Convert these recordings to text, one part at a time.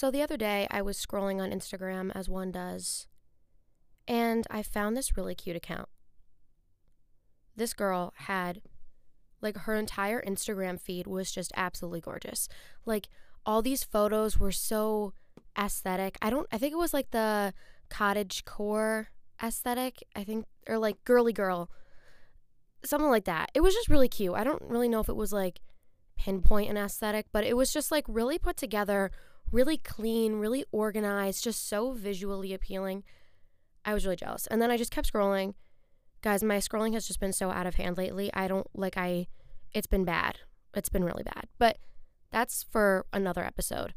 So the other day, I was scrolling on Instagram as one does, and I found this really cute account. This girl had, like, her entire Instagram feed was just absolutely gorgeous. Like, all these photos were so aesthetic. I don't, I think it was like the cottage core aesthetic, I think, or like girly girl, something like that. It was just really cute. I don't really know if it was like pinpoint an aesthetic, but it was just like really put together, really clean, really organized, just so visually appealing. I was really jealous. And then I just kept scrolling. Guys, my scrolling has just been so out of hand lately. I don't like I it's been bad. It's been really bad. But that's for another episode.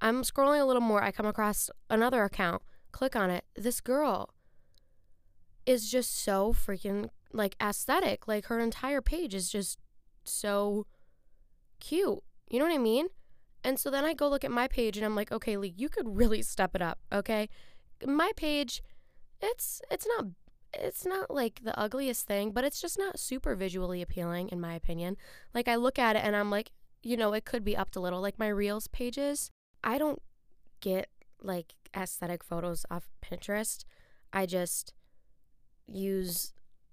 I'm scrolling a little more. I come across another account. Click on it. This girl is just so freaking like aesthetic. Like her entire page is just so cute. You know what I mean? And so then I go look at my page and I'm like, okay, Leigh, you could really step it up, okay? My page, it's it's not it's not like the ugliest thing, but it's just not super visually appealing in my opinion. Like I look at it and I'm like, you know, it could be upped a little. Like my reels pages, I don't get like aesthetic photos off Pinterest. I just use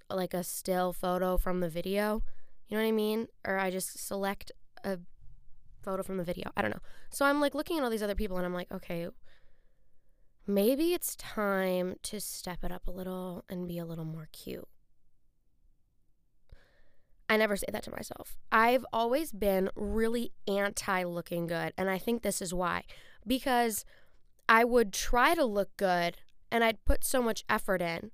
like a still photo from the video. You know what I mean? Or I just select a photo from the video. I don't know. So I'm like looking at all these other people and I'm like, okay, maybe it's time to step it up a little and be a little more cute. I never say that to myself. I've always been really anti looking good. And I think this is why. Because I would try to look good and I'd put so much effort in.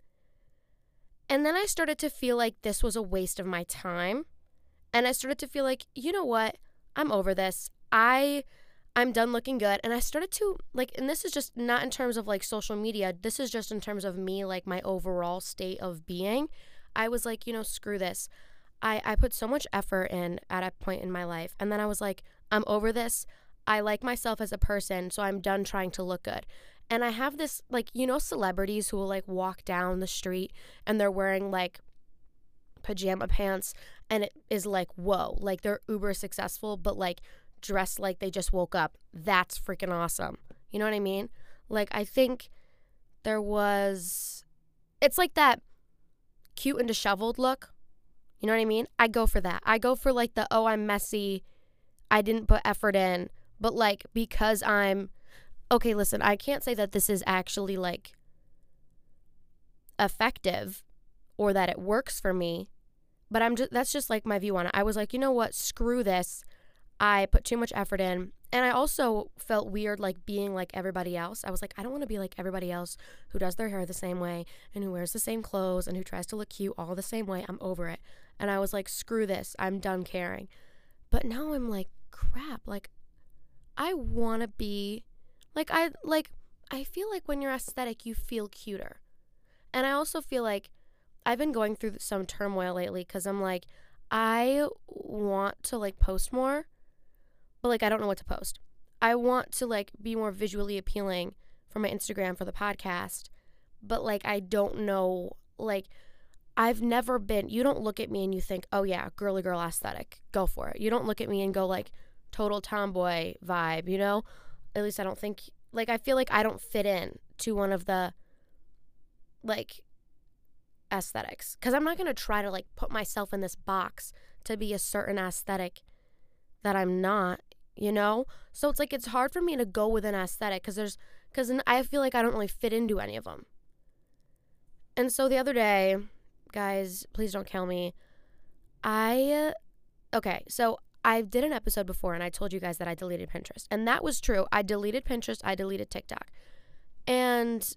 And then I started to feel like this was a waste of my time. And I started to feel like, you know what? I'm over this. I I'm done looking good. And I started to like and this is just not in terms of like social media. This is just in terms of me like my overall state of being. I was like, you know, screw this. I, I put so much effort in at a point in my life. And then I was like, I'm over this. I like myself as a person, so I'm done trying to look good. And I have this, like, you know, celebrities who will like walk down the street and they're wearing like pajama pants and it is like, whoa, like they're uber successful, but like dressed like they just woke up. That's freaking awesome. You know what I mean? Like, I think there was, it's like that cute and disheveled look you know what I mean? I go for that. I go for like the, oh, I'm messy. I didn't put effort in. But like, because I'm, okay, listen, I can't say that this is actually like effective or that it works for me. But I'm just, that's just like my view on it. I was like, you know what? Screw this. I put too much effort in. And I also felt weird like being like everybody else. I was like, I don't want to be like everybody else who does their hair the same way and who wears the same clothes and who tries to look cute all the same way. I'm over it. And I was like, screw this. I'm done caring. But now I'm like, crap. Like, I want to be like, I like, I feel like when you're aesthetic, you feel cuter. And I also feel like I've been going through some turmoil lately because I'm like, I want to like post more but like I don't know what to post. I want to like be more visually appealing for my Instagram for the podcast, but like I don't know like I've never been you don't look at me and you think, "Oh yeah, girly girl aesthetic. Go for it." You don't look at me and go like total tomboy vibe, you know? At least I don't think like I feel like I don't fit in to one of the like aesthetics cuz I'm not going to try to like put myself in this box to be a certain aesthetic that I'm not you know? So it's like it's hard for me to go with an aesthetic because there's because I feel like I don't really fit into any of them. And so the other day, guys, please don't kill me. I uh, okay, so I did an episode before and I told you guys that I deleted Pinterest. And that was true. I deleted Pinterest, I deleted TikTok. And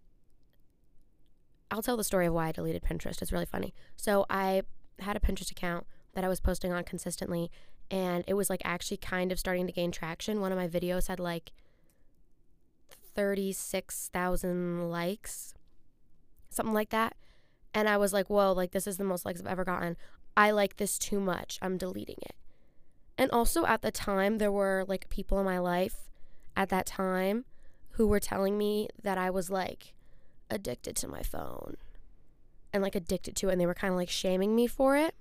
I'll tell the story of why I deleted Pinterest. It's really funny. So I had a Pinterest account that I was posting on consistently and it was like actually kind of starting to gain traction. One of my videos had like 36,000 likes, something like that. And I was like, whoa, like this is the most likes I've ever gotten. I like this too much. I'm deleting it. And also at the time, there were like people in my life at that time who were telling me that I was like addicted to my phone and like addicted to it. And they were kind of like shaming me for it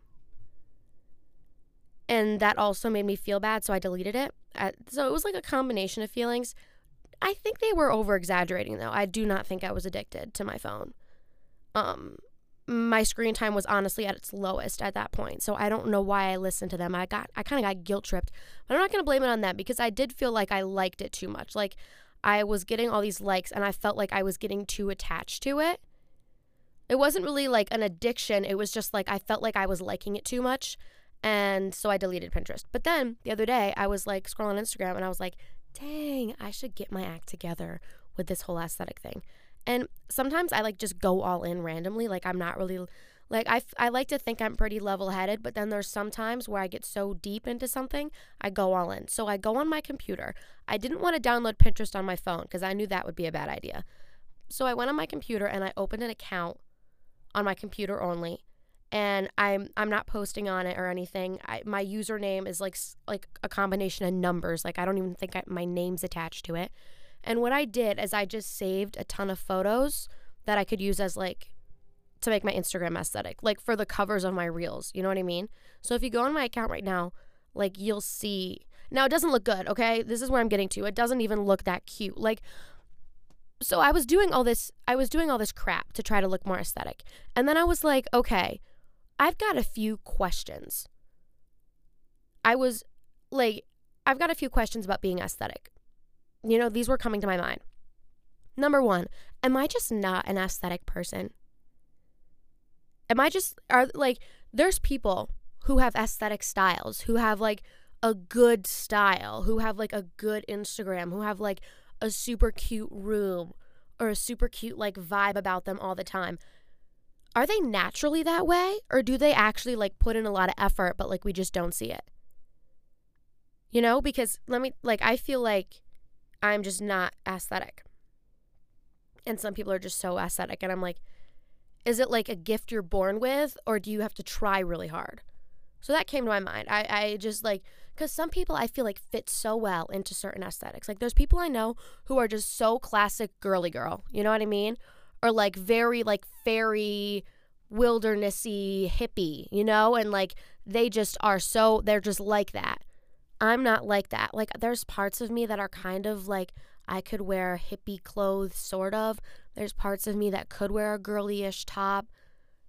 and that also made me feel bad so i deleted it so it was like a combination of feelings I think they were over exaggerating though. I do not think I was addicted to my phone. Um my screen time was honestly at its lowest at that point. So I don't know why I listened to them. I got I kind of got guilt tripped. But I'm not going to blame it on them because I did feel like I liked it too much. Like I was getting all these likes and I felt like I was getting too attached to it. It wasn't really like an addiction. It was just like I felt like I was liking it too much. And so I deleted Pinterest. But then the other day I was like scrolling Instagram and I was like, dang, I should get my act together with this whole aesthetic thing. And sometimes I like just go all in randomly. Like I'm not really like I, I like to think I'm pretty level headed, but then there's sometimes where I get so deep into something, I go all in. So I go on my computer. I didn't want to download Pinterest on my phone because I knew that would be a bad idea. So I went on my computer and I opened an account on my computer only. And I'm I'm not posting on it or anything. I, my username is like like a combination of numbers. Like I don't even think I, my name's attached to it. And what I did is I just saved a ton of photos that I could use as like to make my Instagram aesthetic, like for the covers of my reels. You know what I mean? So if you go on my account right now, like you'll see. Now it doesn't look good, okay? This is where I'm getting to. It doesn't even look that cute. Like so I was doing all this I was doing all this crap to try to look more aesthetic. And then I was like, okay, I've got a few questions. I was like I've got a few questions about being aesthetic. You know, these were coming to my mind. Number 1, am I just not an aesthetic person? Am I just are like there's people who have aesthetic styles, who have like a good style, who have like a good Instagram, who have like a super cute room or a super cute like vibe about them all the time. Are they naturally that way or do they actually like put in a lot of effort but like we just don't see it? You know, because let me like I feel like I'm just not aesthetic. And some people are just so aesthetic and I'm like is it like a gift you're born with or do you have to try really hard? So that came to my mind. I, I just like, because some people I feel like fit so well into certain aesthetics. Like there's people I know who are just so classic girly girl. You know what I mean? Or like very like fairy, wildernessy hippie, you know? And like they just are so, they're just like that. I'm not like that. Like there's parts of me that are kind of like, I could wear hippie clothes, sort of. There's parts of me that could wear a girly-ish top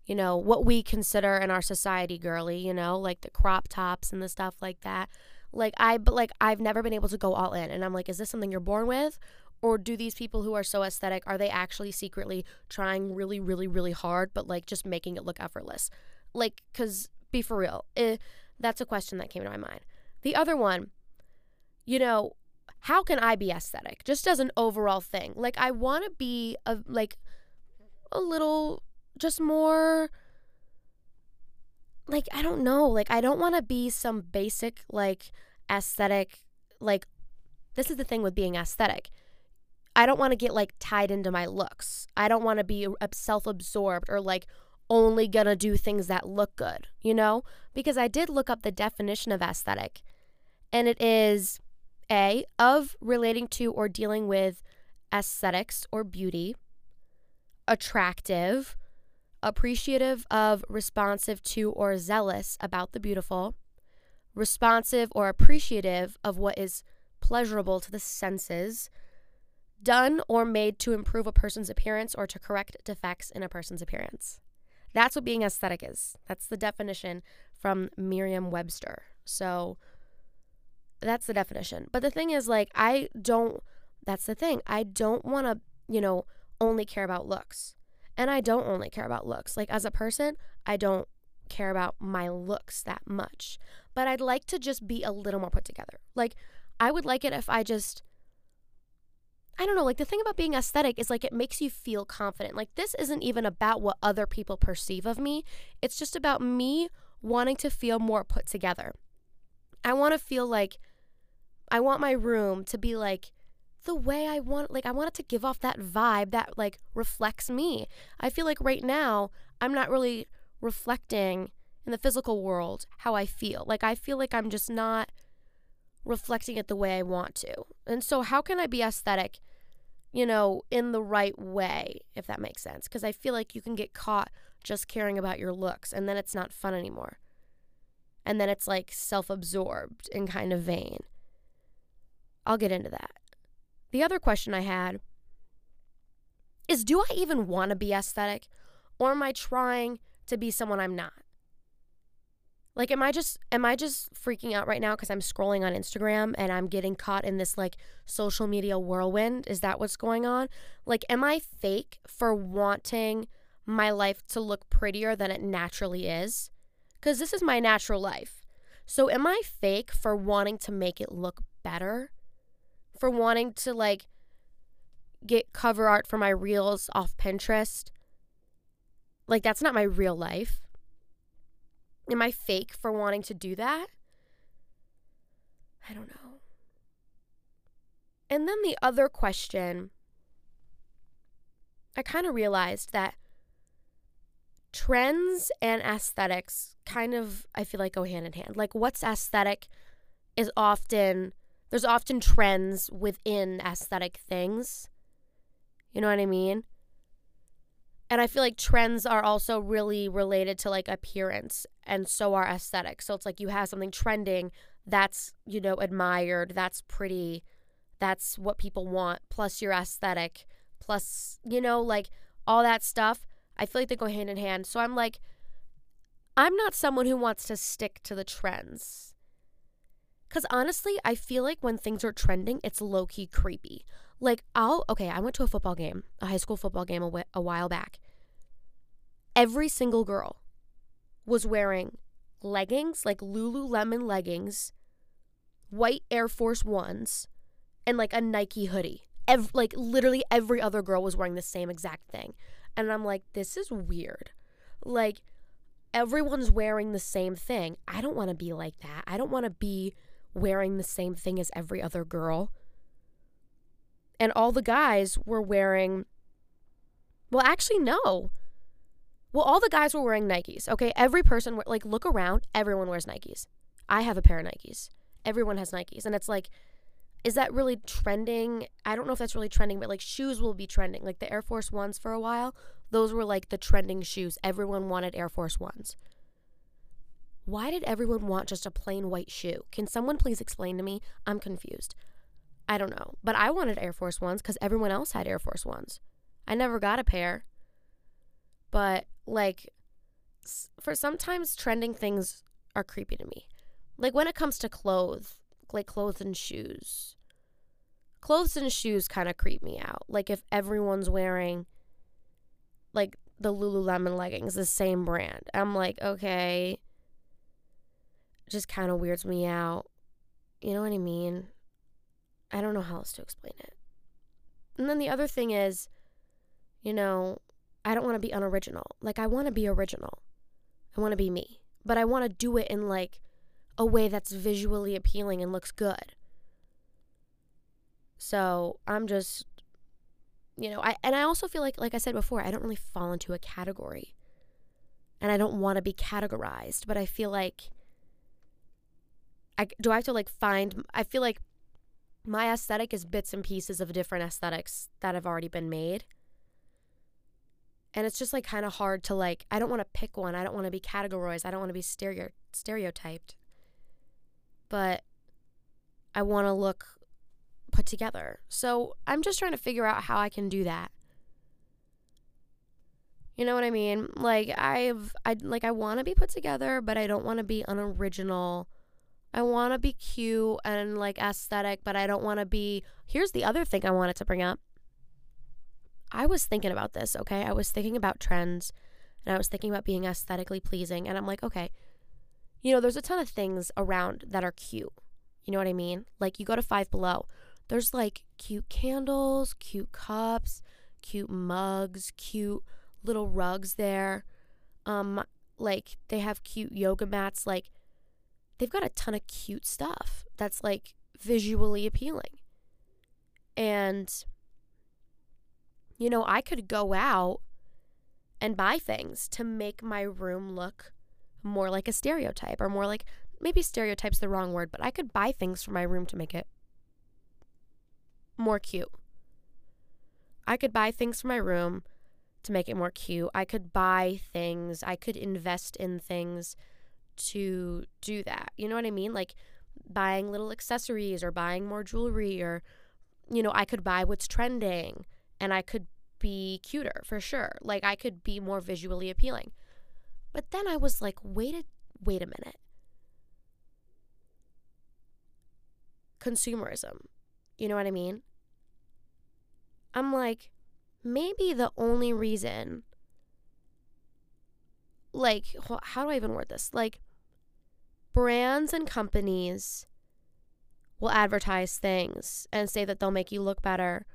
you know, what we consider in our society girly, you know, like the crop tops and the stuff like that. Like I but like I've never been able to go all in and I'm like is this something you're born with or do these people who are so aesthetic are they actually secretly trying really really really hard but like just making it look effortless? Like cuz be for real. Eh, that's a question that came to my mind. The other one, you know, how can I be aesthetic? Just as an overall thing. Like I want to be a like a little just more like I don't know, like I don't want to be some basic like aesthetic like this is the thing with being aesthetic. I don't want to get like tied into my looks. I don't want to be self-absorbed or like only going to do things that look good, you know? Because I did look up the definition of aesthetic and it is a of relating to or dealing with aesthetics or beauty, attractive, appreciative of, responsive to, or zealous about the beautiful, responsive or appreciative of what is pleasurable to the senses, done or made to improve a person's appearance or to correct defects in a person's appearance. That's what being aesthetic is. That's the definition from Merriam Webster. So that's the definition. But the thing is, like, I don't, that's the thing. I don't want to, you know, only care about looks. And I don't only care about looks. Like as a person, I don't care about my looks that much. But I'd like to just be a little more put together. Like I would like it if I just I don't know, like the thing about being aesthetic is like it makes you feel confident. Like this isn't even about what other people perceive of me. It's just about me wanting to feel more put together. I want to feel like I want my room to be like the way I want like I want it to give off that vibe that like reflects me. I feel like right now I'm not really reflecting in the physical world how I feel. Like I feel like I'm just not reflecting it the way I want to. And so how can I be aesthetic, you know, in the right way, if that makes sense? Cuz I feel like you can get caught just caring about your looks and then it's not fun anymore. And then it's like self-absorbed and kind of vain. I'll get into that. the other question I had is do I even want to be aesthetic or am I trying to be someone I'm not? Like am I just am I just freaking out right now cuz I'm scrolling on Instagram and I'm getting caught in this like social media whirlwind? Is that what's going on? Like am I fake for wanting my life to look prettier than it naturally is? Cuz this is my natural life. So am I fake for wanting to make it look better? For wanting to like get cover art for my reels off Pinterest? Like that's not my real life. Am I fake for wanting to do that? I don't know. And then the other question, I kind of realized that trends and aesthetics kind of, I feel like, go hand in hand. Like, what's aesthetic is often, there's often trends within aesthetic things. You know what I mean? And I feel like trends are also really related to like appearance and so are aesthetics. So it's like you have something trending that's, you know, admired, that's pretty, that's what people want, plus your aesthetic, plus, you know, like all that stuff. I feel like they go hand in hand. So I'm like, I'm not someone who wants to stick to the trends. Because honestly, I feel like when things are trending, it's low key creepy. Like, I'll, okay, I went to a football game, a high school football game a, wh- a while back. Every single girl was wearing leggings, like Lululemon leggings, white Air Force Ones, and like a Nike hoodie. Ev- like, literally every other girl was wearing the same exact thing. And I'm like, this is weird. Like, everyone's wearing the same thing. I don't want to be like that. I don't want to be wearing the same thing as every other girl. And all the guys were wearing well actually no. Well all the guys were wearing nikes okay? Every person like look around everyone wears nikes. I have a pair of nikes. Everyone has nikes. And it's like is that really trending? I don't know if that's really trending but like shoes will be trending. Like the air force ones for a while those were like the trending shoes. Everyone wanted air force ones why did everyone want just a plain white shoe can someone please explain to me i'm confused I don't know. But I wanted Air Force Ones because everyone else had Air Force Ones. I never got a pair. But, like, for sometimes trending things are creepy to me. Like, when it comes to clothes, like clothes and shoes. Clothes and shoes kind of creep me out. Like, if everyone's wearing, like, the Lululemon leggings, the same brand, I'm like, okay. Just kind of weirds me out. You know what I mean? I don't know how else to explain it. And then the other thing is, you know, I don't want to be unoriginal. Like, I want to be original. I want to be me. But I want to do it in like a way that's visually appealing and looks good. So I'm just, you know, I and I also feel like, like I said before, I don't really fall into a category, and I don't want to be categorized. But I feel like, I do I have to like find? I feel like my aesthetic is bits and pieces of different aesthetics that have already been made. And it's just like kind of hard to like I don't want to pick one. I don't want to be categorized. I don't want to be stereo stereotyped. But I want to look put together. So, I'm just trying to figure out how I can do that. You know what I mean? Like I've I like I want to be put together, but I don't want to be unoriginal I want to be cute and like aesthetic, but I don't want to be. Here's the other thing I wanted to bring up. I was thinking about this, okay? I was thinking about trends and I was thinking about being aesthetically pleasing. And I'm like, okay, you know, there's a ton of things around that are cute. You know what I mean? Like you go to Five Below, there's like cute candles, cute cups, cute mugs, cute little rugs there. Um, like they have cute yoga mats. Like they've got a ton of cute stuff that's like visually appealing. And, you know, I could go out and buy things to make my room look more like a stereotype or more like maybe stereotype's the wrong word, but I could buy things for my room to make it more cute. I could buy things for my room to make it more cute. I could buy things, I could invest in things to do that. You know what I mean? Like buying little accessories or buying more jewelry or you know, I could buy what's trending and I could be cuter for sure. Like I could be more visually appealing. But then I was like, wait a wait a minute. Consumerism. You know what I mean? I'm like, maybe the only reason like how do I even word this? Like brands and companies will advertise things and say that they'll make you look better.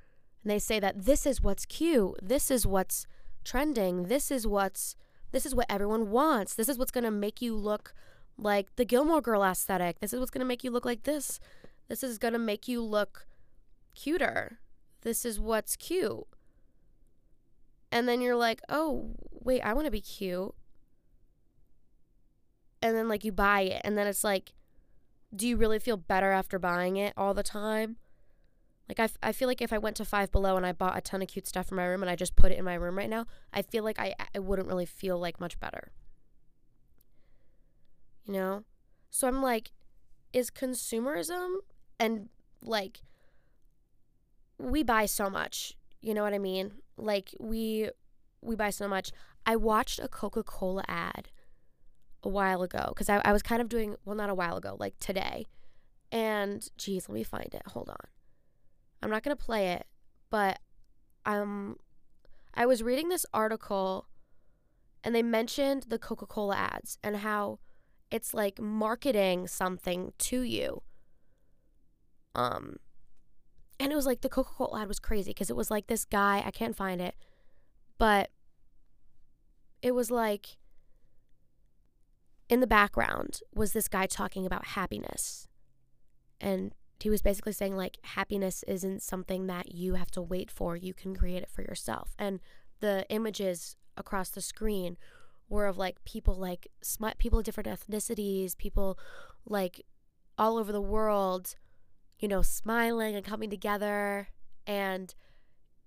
And they say that this is what's cute. This is what's trending. This is what's this is what everyone wants. This is what's going to make you look like the Gilmore Girl aesthetic. This is what's going to make you look like this. This is going to make you look cuter. This is what's cute. And then you're like, "Oh, wait, I want to be cute." And then like you buy it and then it's like do you really feel better after buying it all the time? Like, I, f- I feel like if I went to Five Below and I bought a ton of cute stuff for my room and I just put it in my room right now, I feel like I, I wouldn't really feel like much better. You know? So I'm like, is consumerism and like, we buy so much. You know what I mean? Like, we we buy so much. I watched a Coca Cola ad a while ago because I, I was kind of doing, well, not a while ago, like today. And geez, let me find it. Hold on. I'm not going to play it, but um, I was reading this article and they mentioned the Coca Cola ads and how it's like marketing something to you. Um, and it was like the Coca Cola ad was crazy because it was like this guy, I can't find it, but it was like in the background was this guy talking about happiness. And he was basically saying, like, happiness isn't something that you have to wait for, you can create it for yourself. And the images across the screen were of like people like smut people of different ethnicities, people like all over the world, you know, smiling and coming together. And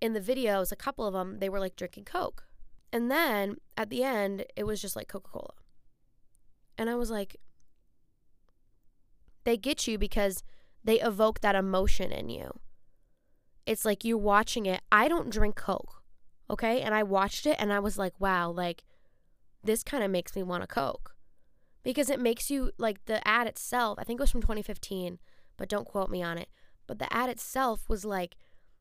in the videos, a couple of them, they were like drinking Coke. And then at the end, it was just like Coca Cola. And I was like, they get you because they evoke that emotion in you. It's like you're watching it. I don't drink Coke, okay? And I watched it and I was like, wow, like this kind of makes me want a Coke. Because it makes you, like the ad itself, I think it was from 2015, but don't quote me on it. But the ad itself was like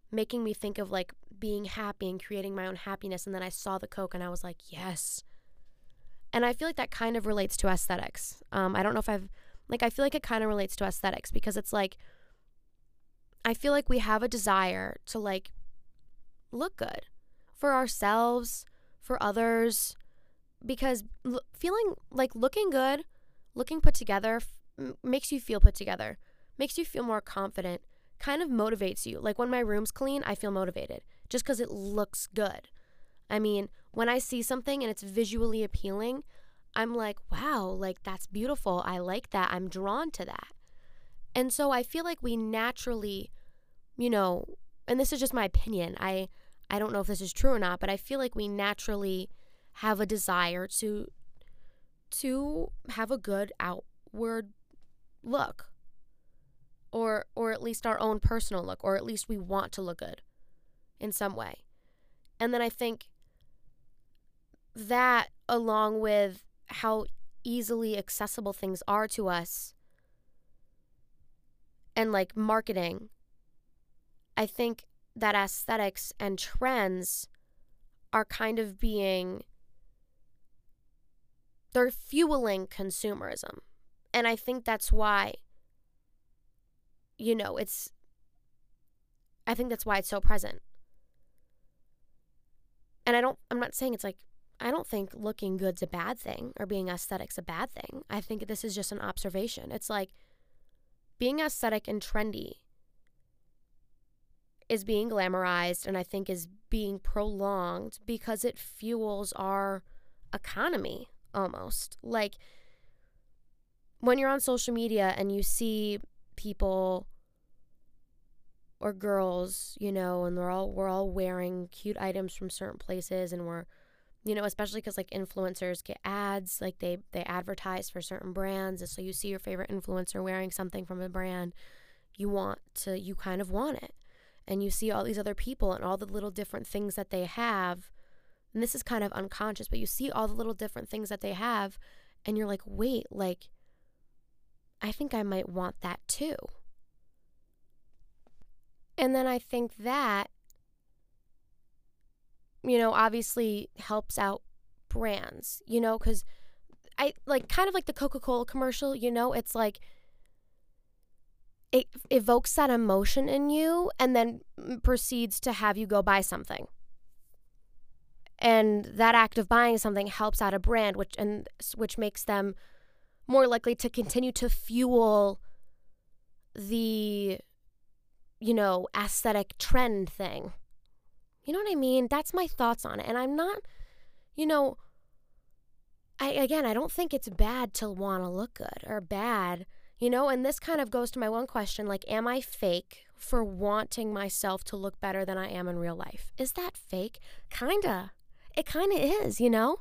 making me think of like being happy and creating my own happiness. And then I saw the Coke and I was like, yes, and I feel like that kind of relates to aesthetics. Um, I don't know if I've, like, I feel like it kind of relates to aesthetics because it's like, I feel like we have a desire to, like, look good for ourselves, for others, because l- feeling like looking good, looking put together f- makes you feel put together, makes you feel more confident, kind of motivates you. Like when my room's clean, I feel motivated just because it looks good. I mean, when I see something and it's visually appealing, I'm like, wow, like that's beautiful. I like that. I'm drawn to that. And so I feel like we naturally, you know, and this is just my opinion. I I don't know if this is true or not, but I feel like we naturally have a desire to to have a good outward look. Or or at least our own personal look, or at least we want to look good in some way. And then I think that along with how easily accessible things are to us and like marketing i think that aesthetics and trends are kind of being they're fueling consumerism. And i think that's why you know it's i think that's why it's so present. And i don't i'm not saying it's like I don't think looking good's a bad thing or being aesthetic's a bad thing. I think this is just an observation. It's like being aesthetic and trendy is being glamorized and I think is being prolonged because it fuels our economy almost. Like when you're on social media and you see people or girls, you know, and they're all we're all wearing cute items from certain places and we're you know especially because like influencers get ads like they they advertise for certain brands and so you see your favorite influencer wearing something from a brand you want to you kind of want it and you see all these other people and all the little different things that they have. And this is kind of unconscious, but you see all the little different things that they have, and you're like, wait, like, I think I might want that too. And then I think that, you know, obviously helps out brands, you know, because I like kind of like the Coca Cola commercial, you know, it's like it evokes that emotion in you and then proceeds to have you go buy something. And that act of buying something helps out a brand, which and which makes them more likely to continue to fuel the you know aesthetic trend thing. You know what I mean? That's my thoughts on it. And I'm not, you know, I again, I don't think it's bad to want to look good or bad, you know, and this kind of goes to my one question like am I fake for wanting myself to look better than I am in real life? Is that fake? Kinda. It kind of is, you know?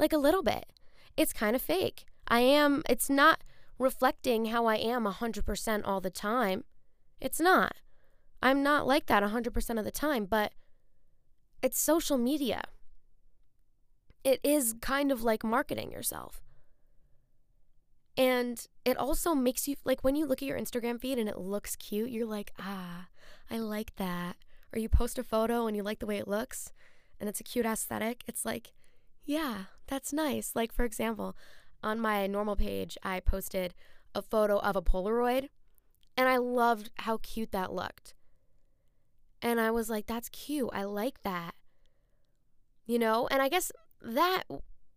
Like a little bit. It's kind of fake. I am it's not reflecting how I am 100% all the time. It's not. I'm not like that 100% of the time, but it's social media it is kind of like marketing yourself. And it also makes you like when you look at your Instagram feed and it looks cute, you're like, ah, I like that. Or you post a photo and you like the way it looks and it's a cute aesthetic. It's like, yeah, that's nice. Like, for example, on my normal page, I posted a photo of a Polaroid and I loved how cute that looked. And I was like, that's cute. I like that. You know, and I guess that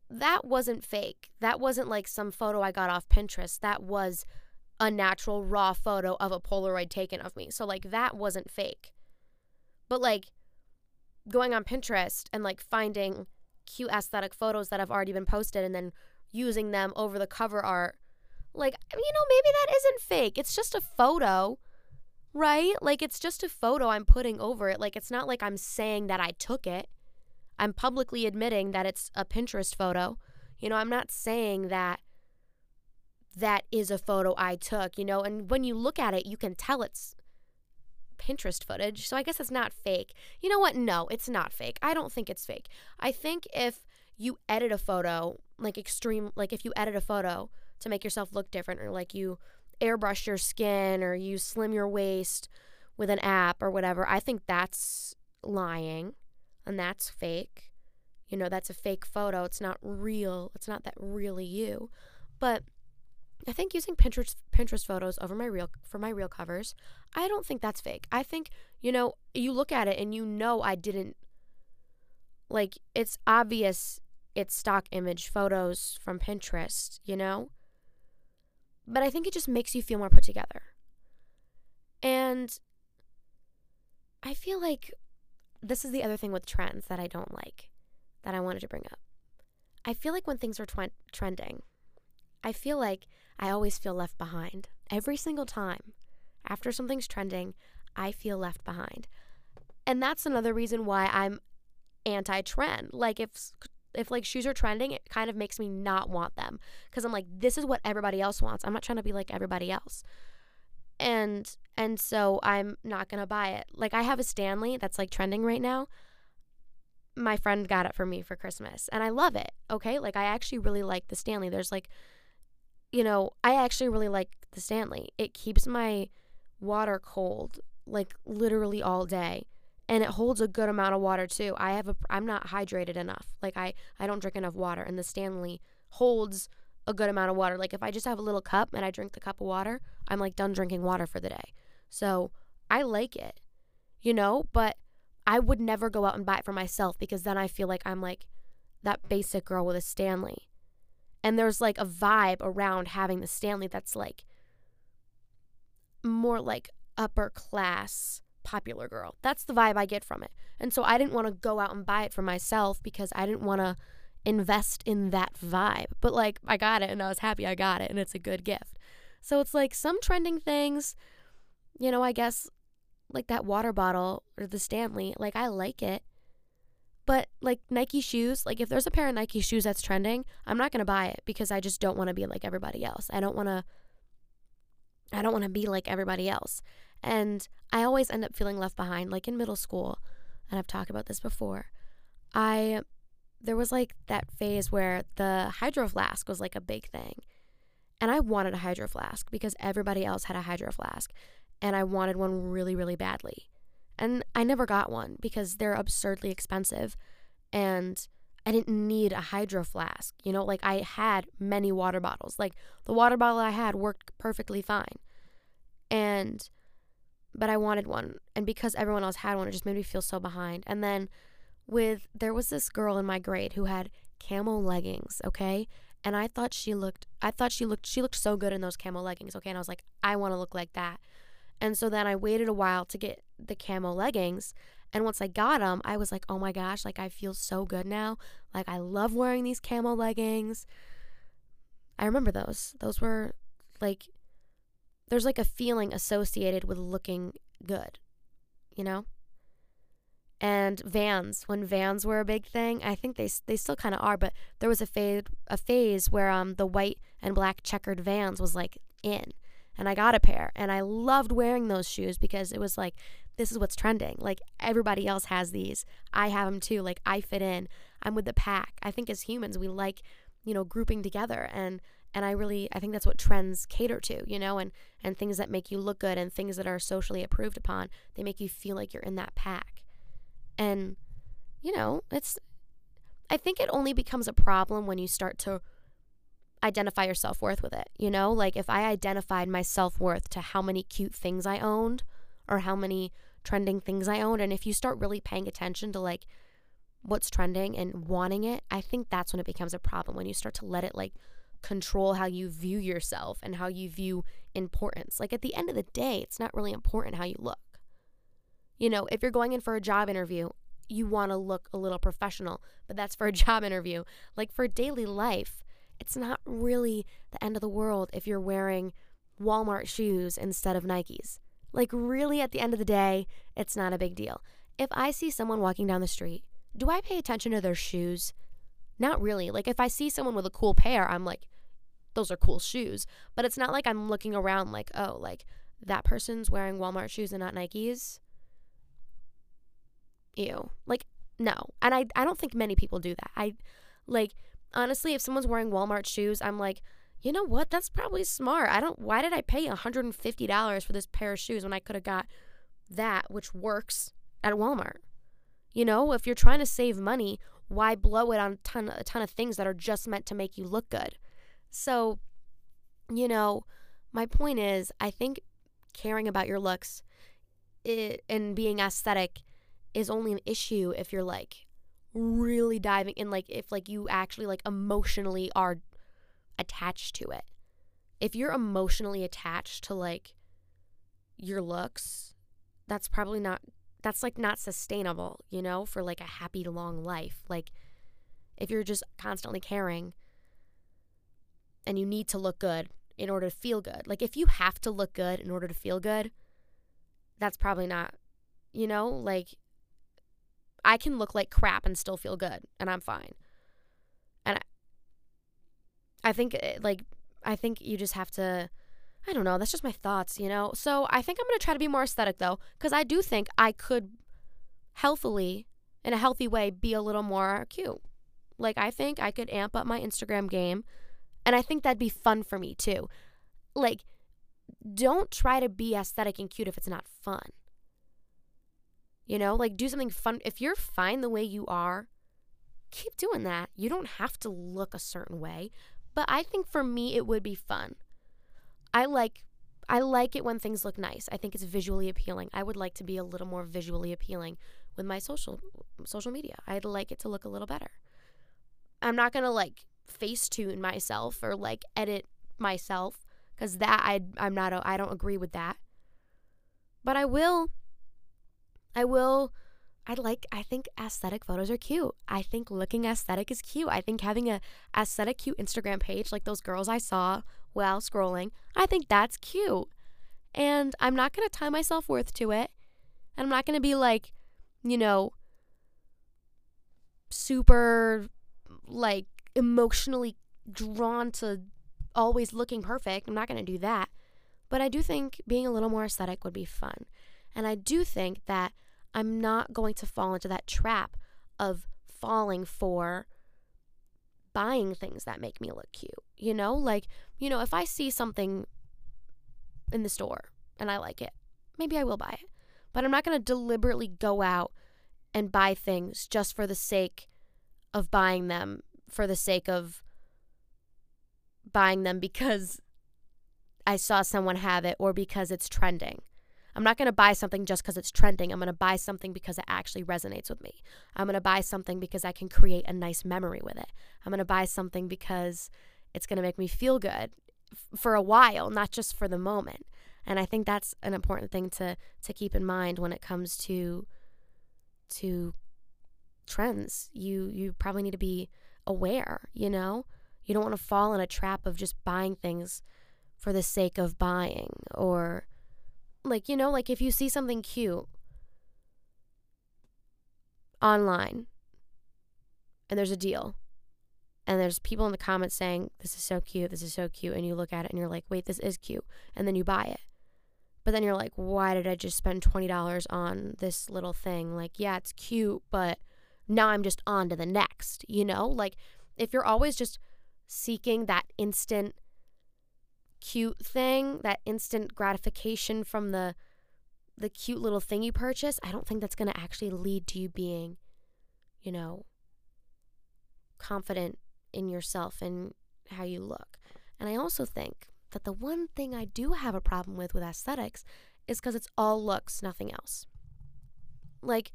that wasn't fake. That wasn't like some photo I got off Pinterest. That was a natural raw photo of a Polaroid taken of me. So like that wasn't fake. But like going on Pinterest and like finding cute aesthetic photos that have already been posted and then using them over the cover art like you know maybe that isn't fake. It's just a photo. Right? Like it's just a photo I'm putting over it. Like it's not like I'm saying that I took it. I'm publicly admitting that it's a Pinterest photo. You know, I'm not saying that that is a photo I took, you know, and when you look at it, you can tell it's Pinterest footage. So I guess it's not fake. You know what? No, it's not fake. I don't think it's fake. I think if you edit a photo, like extreme, like if you edit a photo to make yourself look different, or like you airbrush your skin, or you slim your waist with an app or whatever, I think that's lying and that's fake. You know, that's a fake photo. It's not real. It's not that really you. But I think using Pinterest Pinterest photos over my real for my real covers, I don't think that's fake. I think, you know, you look at it and you know I didn't like it's obvious it's stock image photos from Pinterest, you know? But I think it just makes you feel more put together. And I feel like this is the other thing with trends that I don't like that I wanted to bring up. I feel like when things are trending, I feel like I always feel left behind. Every single time after something's trending, I feel left behind. And that's another reason why I'm anti-trend. Like if if like shoes are trending, it kind of makes me not want them cuz I'm like this is what everybody else wants. I'm not trying to be like everybody else and and so I'm not gonna buy it. Like I have a Stanley that's like trending right now. My friend got it for me for Christmas, and I love it. Okay, like I actually really like the Stanley. There's like, you know, I actually really like the Stanley. It keeps my water cold like literally all day and it holds a good amount of water too. I have a I'm not hydrated enough. Like I I don't drink enough water and the Stanley holds a good amount of water. Like if I just have a little cup and I drink the cup of water, I'm like done drinking water for the day. So I like it, you know, but I would never go out and buy it for myself because then I feel like I'm like that basic girl with a Stanley. And there's like a vibe around having the Stanley that's like more like upper class popular girl. That's the vibe I get from it. And so I didn't want to go out and buy it for myself because I didn't want to invest in that vibe. But like, I got it and I was happy I got it and it's a good gift. So it's like some trending things, you know, I guess like that water bottle or the Stanley, like I like it. But like Nike shoes, like if there's a pair of Nike shoes that's trending, I'm not going to buy it because I just don't want to be like everybody else. I don't want to I don't want to be like everybody else. And I always end up feeling left behind, like in middle school. And I've talked about this before. I, there was like that phase where the hydro flask was like a big thing. And I wanted a hydro flask because everybody else had a hydro flask. And I wanted one really, really badly. And I never got one because they're absurdly expensive. And I didn't need a hydro flask. You know, like I had many water bottles. Like the water bottle I had worked perfectly fine. And, but I wanted one. And because everyone else had one, it just made me feel so behind. And then with, there was this girl in my grade who had camo leggings, okay? And I thought she looked, I thought she looked, she looked so good in those camo leggings, okay? And I was like, I want to look like that. And so then I waited a while to get the camo leggings. And once I got them, I was like, oh my gosh, like I feel so good now. Like I love wearing these camo leggings. I remember those. Those were like, there's like a feeling associated with looking good, you know? And Vans, when Vans were a big thing, I think they they still kind of are, but there was a phase a phase where um the white and black checkered Vans was like in and I got a pair and I loved wearing those shoes because it was like this is what's trending. Like everybody else has these. I have them too. Like I fit in. I'm with the pack. I think as humans we like, you know, grouping together and and I really I think that's what trends cater to, you know, and and things that make you look good and things that are socially approved upon, they make you feel like you're in that pack. And you know, it's I think it only becomes a problem when you start to identify your self worth with it. You know, like if I identified my self worth to how many cute things I owned or how many trending things I owned, and if you start really paying attention to like what's trending and wanting it, I think that's when it becomes a problem when you start to let it like control how you view yourself and how you view importance. Like at the end of the day, it's not really important how you look. You know, if you're going in for a job interview, you want to look a little professional, but that's for a job interview. Like for daily life, it's not really the end of the world if you're wearing Walmart shoes instead of Nikes. Like, really, at the end of the day, it's not a big deal. If I see someone walking down the street, do I pay attention to their shoes? Not really. Like, if I see someone with a cool pair, I'm like, those are cool shoes. But it's not like I'm looking around like, oh, like that person's wearing Walmart shoes and not Nikes. Ew. Like, no. And I, I don't think many people do that. I, like, honestly, if someone's wearing Walmart shoes, I'm like, you know what? That's probably smart. I don't, why did I pay $150 for this pair of shoes when I could have got that, which works at Walmart? You know, if you're trying to save money, why blow it on a ton, a ton of things that are just meant to make you look good? So, you know, my point is, I think caring about your looks it, and being aesthetic is only an issue if you're like really diving in like if like you actually like emotionally are attached to it. If you're emotionally attached to like your looks, that's probably not that's like not sustainable, you know, for like a happy long life. Like if you're just constantly caring and you need to look good in order to feel good. Like if you have to look good in order to feel good, that's probably not, you know, like I can look like crap and still feel good, and I'm fine. And I, I think, eh, like, I think you just have to. I don't know. That's just my thoughts, you know? So I think I'm going to try to be more aesthetic, though, because I do think I could healthily, in a healthy way, be a little more cute. Like, I think I could amp up my Instagram game, and I think that'd be fun for me, too. Like, don't try to be aesthetic and cute if it's not fun. You know, like do something fun. If you're fine the way you are, keep doing that. You don't have to look a certain way, but I think for me it would be fun. I like I like it when things look nice. I think it's visually appealing. I would like to be a little more visually appealing with my social social media. I'd like it to look a little better. I'm not going to like facetune myself or like edit myself cuz that I I'm not I don't agree with that. But I will I will I like I think aesthetic photos are cute. I think looking aesthetic is cute. I think having a aesthetic cute Instagram page like those girls I saw while scrolling, I think that's cute. And I'm not going to tie my self-worth to it. And I'm not going to be like, you know, super like emotionally drawn to always looking perfect. I'm not going to do that. But I do think being a little more aesthetic would be fun. And I do think that I'm not going to fall into that trap of falling for buying things that make me look cute. You know, like, you know, if I see something in the store and I like it, maybe I will buy it. But I'm not going to deliberately go out and buy things just for the sake of buying them, for the sake of buying them because I saw someone have it or because it's trending. I'm not going to buy something just because it's trending. I'm going to buy something because it actually resonates with me. I'm going to buy something because I can create a nice memory with it. I'm going to buy something because it's going to make me feel good for a while, not just for the moment. And I think that's an important thing to to keep in mind when it comes to to trends. You you probably need to be aware, you know? You don't want to fall in a trap of just buying things for the sake of buying or like you know like if you see something cute online and there's a deal and there's people in the comments saying this is so cute this is so cute and you look at it and you're like wait this is cute and then you buy it but then you're like why did i just spend $20 on this little thing like yeah it's cute but now i'm just on to the next you know like if you're always just seeking that instant cute thing, that instant gratification from the the cute little thing you purchase, I don't think that's going to actually lead to you being, you know, confident in yourself and how you look. And I also think that the one thing I do have a problem with with aesthetics is because it's all looks, nothing else. Like,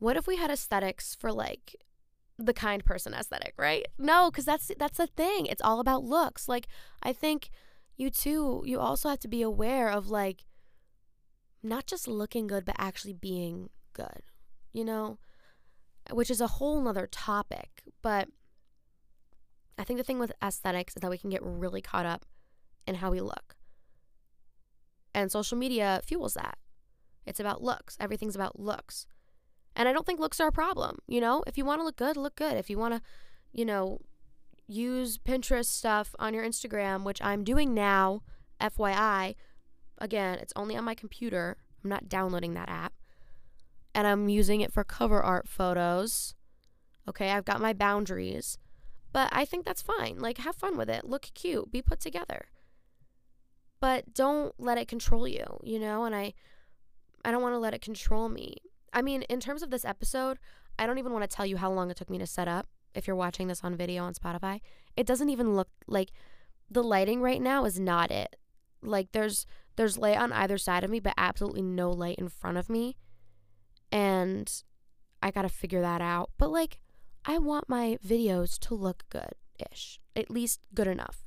what if we had aesthetics for like the kind person aesthetic, right? No, because that's that's the thing. It's all about looks. Like I think you too, you also have to be aware of like not just looking good, but actually being good. You know, which is a whole nother topic. But I think the thing with aesthetics is that we can get really caught up in how we look. And social media fuels that. It's about looks. Everything's about looks. And I don't think looks are a problem. You know, if you want to look good, look good. If you want to, you know, use Pinterest stuff on your Instagram, which I'm doing now, FYI, again, it's only on my computer. I'm not downloading that app. And I'm using it for cover art photos. Okay, I've got my boundaries. But I think that's fine. Like, have fun with it. Look cute. Be put together. But don't let it control you, you know? And I I don't want to let it control me. I mean, in terms of this episode, I don't even want to tell you how long it took me to set up. If you're watching this on video on Spotify, it doesn't even look like the lighting right now is not it. Like there's there's light on either side of me, but absolutely no light in front of me. And I got to figure that out. But like I want my videos to look good-ish. At least good enough.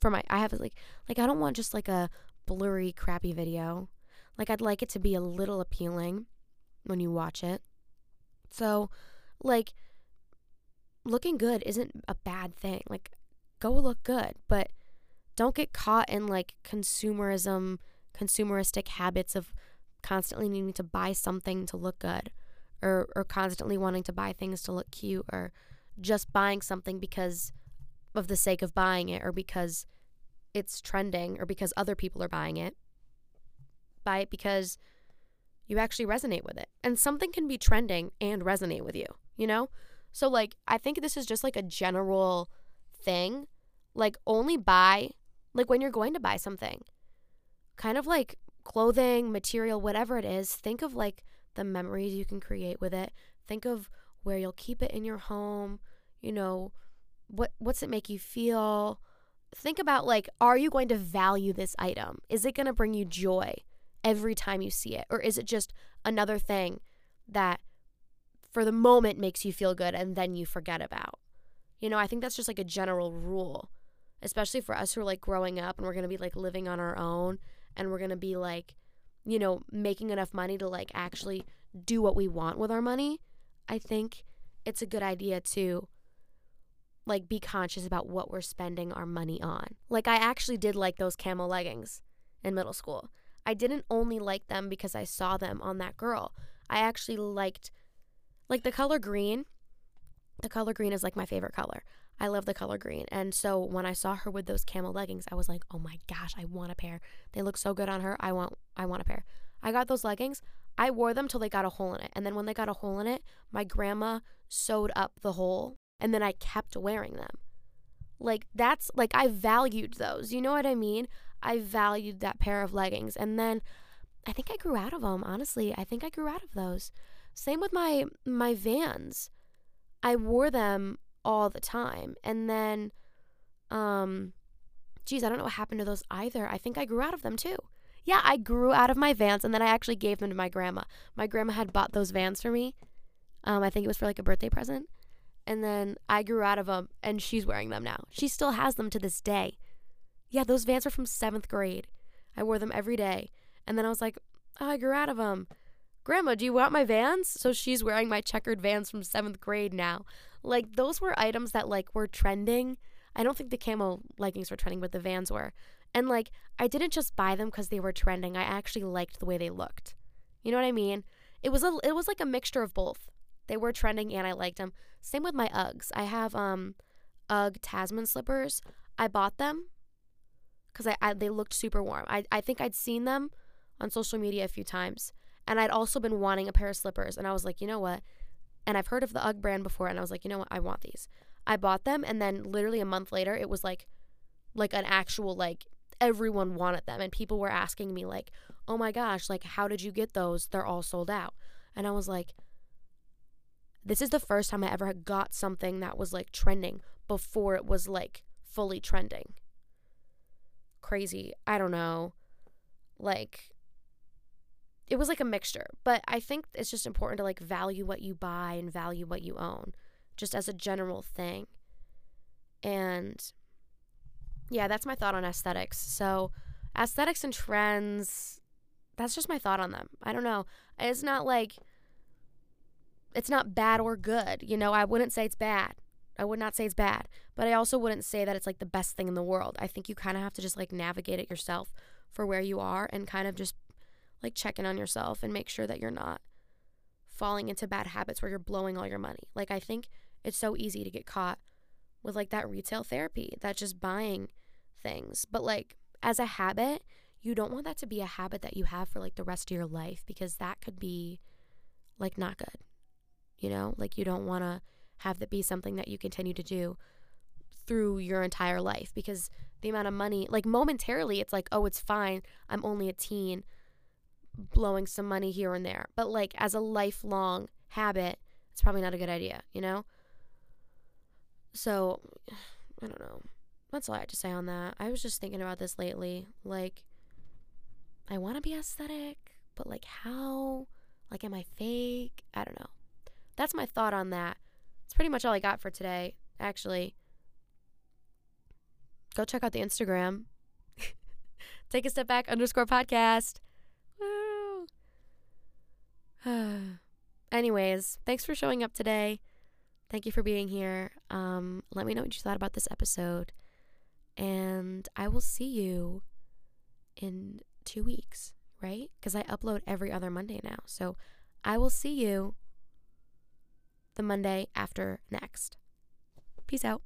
For my I have like like I don't want just like a blurry crappy video. Like I'd like it to be a little appealing when you watch it. So, like, looking good isn't a bad thing. Like, go look good, but don't get caught in like consumerism, consumeristic habits of constantly needing to buy something to look good or, or constantly wanting to buy things to look cute or just buying something because of the sake of buying it or because it's trending or because other people are buying it. Buy it because you actually resonate with it. And something can be trending and resonate with you, you know? So, like, I think this is just like a general thing. Like, only buy, like, when you're going to buy something, kind of like clothing, material, whatever it is, think of like the memories you can create with it. Think of where you'll keep it in your home, you know, what what's it make you feel? Think about like are you going to value this item? Is it going to bring you joy? Every time you see it? Or is it just another thing that for the moment makes you feel good and then you forget about? You know, I think that's just like a general rule, especially for us who are like growing up and we're going to be like living on our own and we're going to be like, you know, making enough money to like actually do what we want with our money. I think it's a good idea to like be conscious about what we're spending our money on. Like I actually did like those camel leggings in middle school. I didn't only like them because I saw them on that girl. I actually liked like the color green the color green is like my favorite color. I love the color green. And so when I saw her with those camel leggings, I was like, "Oh my gosh, I want a pair. They look so good on her. I want I want a pair." I got those leggings. I wore them till they got a hole in it. And then when they got a hole in it, my grandma sewed up the hole and then I kept wearing them. Like that's like I valued those. You know what I mean? I valued that pair of leggings. And then I think I grew out of them, honestly. I think I grew out of those. Same with my my Vans. I wore them all the time. And then um geez, I don't know what happened to those either. I think I grew out of them too. Yeah, I grew out of my Vans and then I actually gave them to my grandma. My grandma had bought those Vans for me. Um, I think it was for like a birthday present. And then I grew out of them and she's wearing them now. She still has them to this day. Yeah, those Vans were from seventh grade. I wore them every day. And then I was like, oh, I grew out of them. Grandma, do you want my Vans? So she's wearing my checkered Vans from seventh grade now. Like those were items that like were trending. I don't think the camo leggings were trending, but the Vans were. And like I didn't just buy them because they were trending. I actually liked the way they looked. You know what I mean? It was a it was like a mixture of both. They were trending and I liked them. Same with my Uggs. I have um Ugg Tasman slippers. I bought them because I, I, they looked super warm. I I think I'd seen them on social media a few times, and I'd also been wanting a pair of slippers, and I was like, you know what? And I've heard of the Ugg brand before, and I was like, you know what? I want these. I bought them, and then literally a month later, it was like, like an actual like everyone wanted them, and people were asking me like, oh my gosh, like how did you get those? They're all sold out, and I was like this is the first time I ever had got something that was like trending before it was like fully trending. Crazy. I don't know. Like, it was like a mixture. But I think it's just important to like value what you buy and value what you own, just as a general thing. And yeah, that's my thought on aesthetics. So, aesthetics and trends, that's just my thought on them. I don't know. It's not like it's not bad or good. You know, I wouldn't say it's bad. I would not say it's bad, but I also wouldn't say that it's like the best thing in the world. I think you kind of have to just like navigate it yourself for where you are and kind of just like check in on yourself and make sure that you're not falling into bad habits where you're blowing all your money. Like I think it's so easy to get caught with like that retail therapy, that just buying things. But like as a habit, you don't want that to be a habit that you have for like the rest of your life because that could be like not good you know like you don't want to have that be something that you continue to do through your entire life because the amount of money like momentarily it's like oh it's fine. I'm only a teen blowing some money here and there. But like as a lifelong habit it's probably not a good idea you know? So i don't know. That's all i have to say on that. I was just thinking about this lately. Like i want to be aesthetic but like how? Like am i fake? I don't know. That's my thought on that. Pretty much all I got for today, actually. Go check out the Instagram. Take a step back underscore podcast. Anyways, thanks for showing up today. Thank you for being here. Um, let me know what you thought about this episode. And I will see you in two weeks, right? Because I upload every other Monday now. So I will see you the Monday after next. Peace out.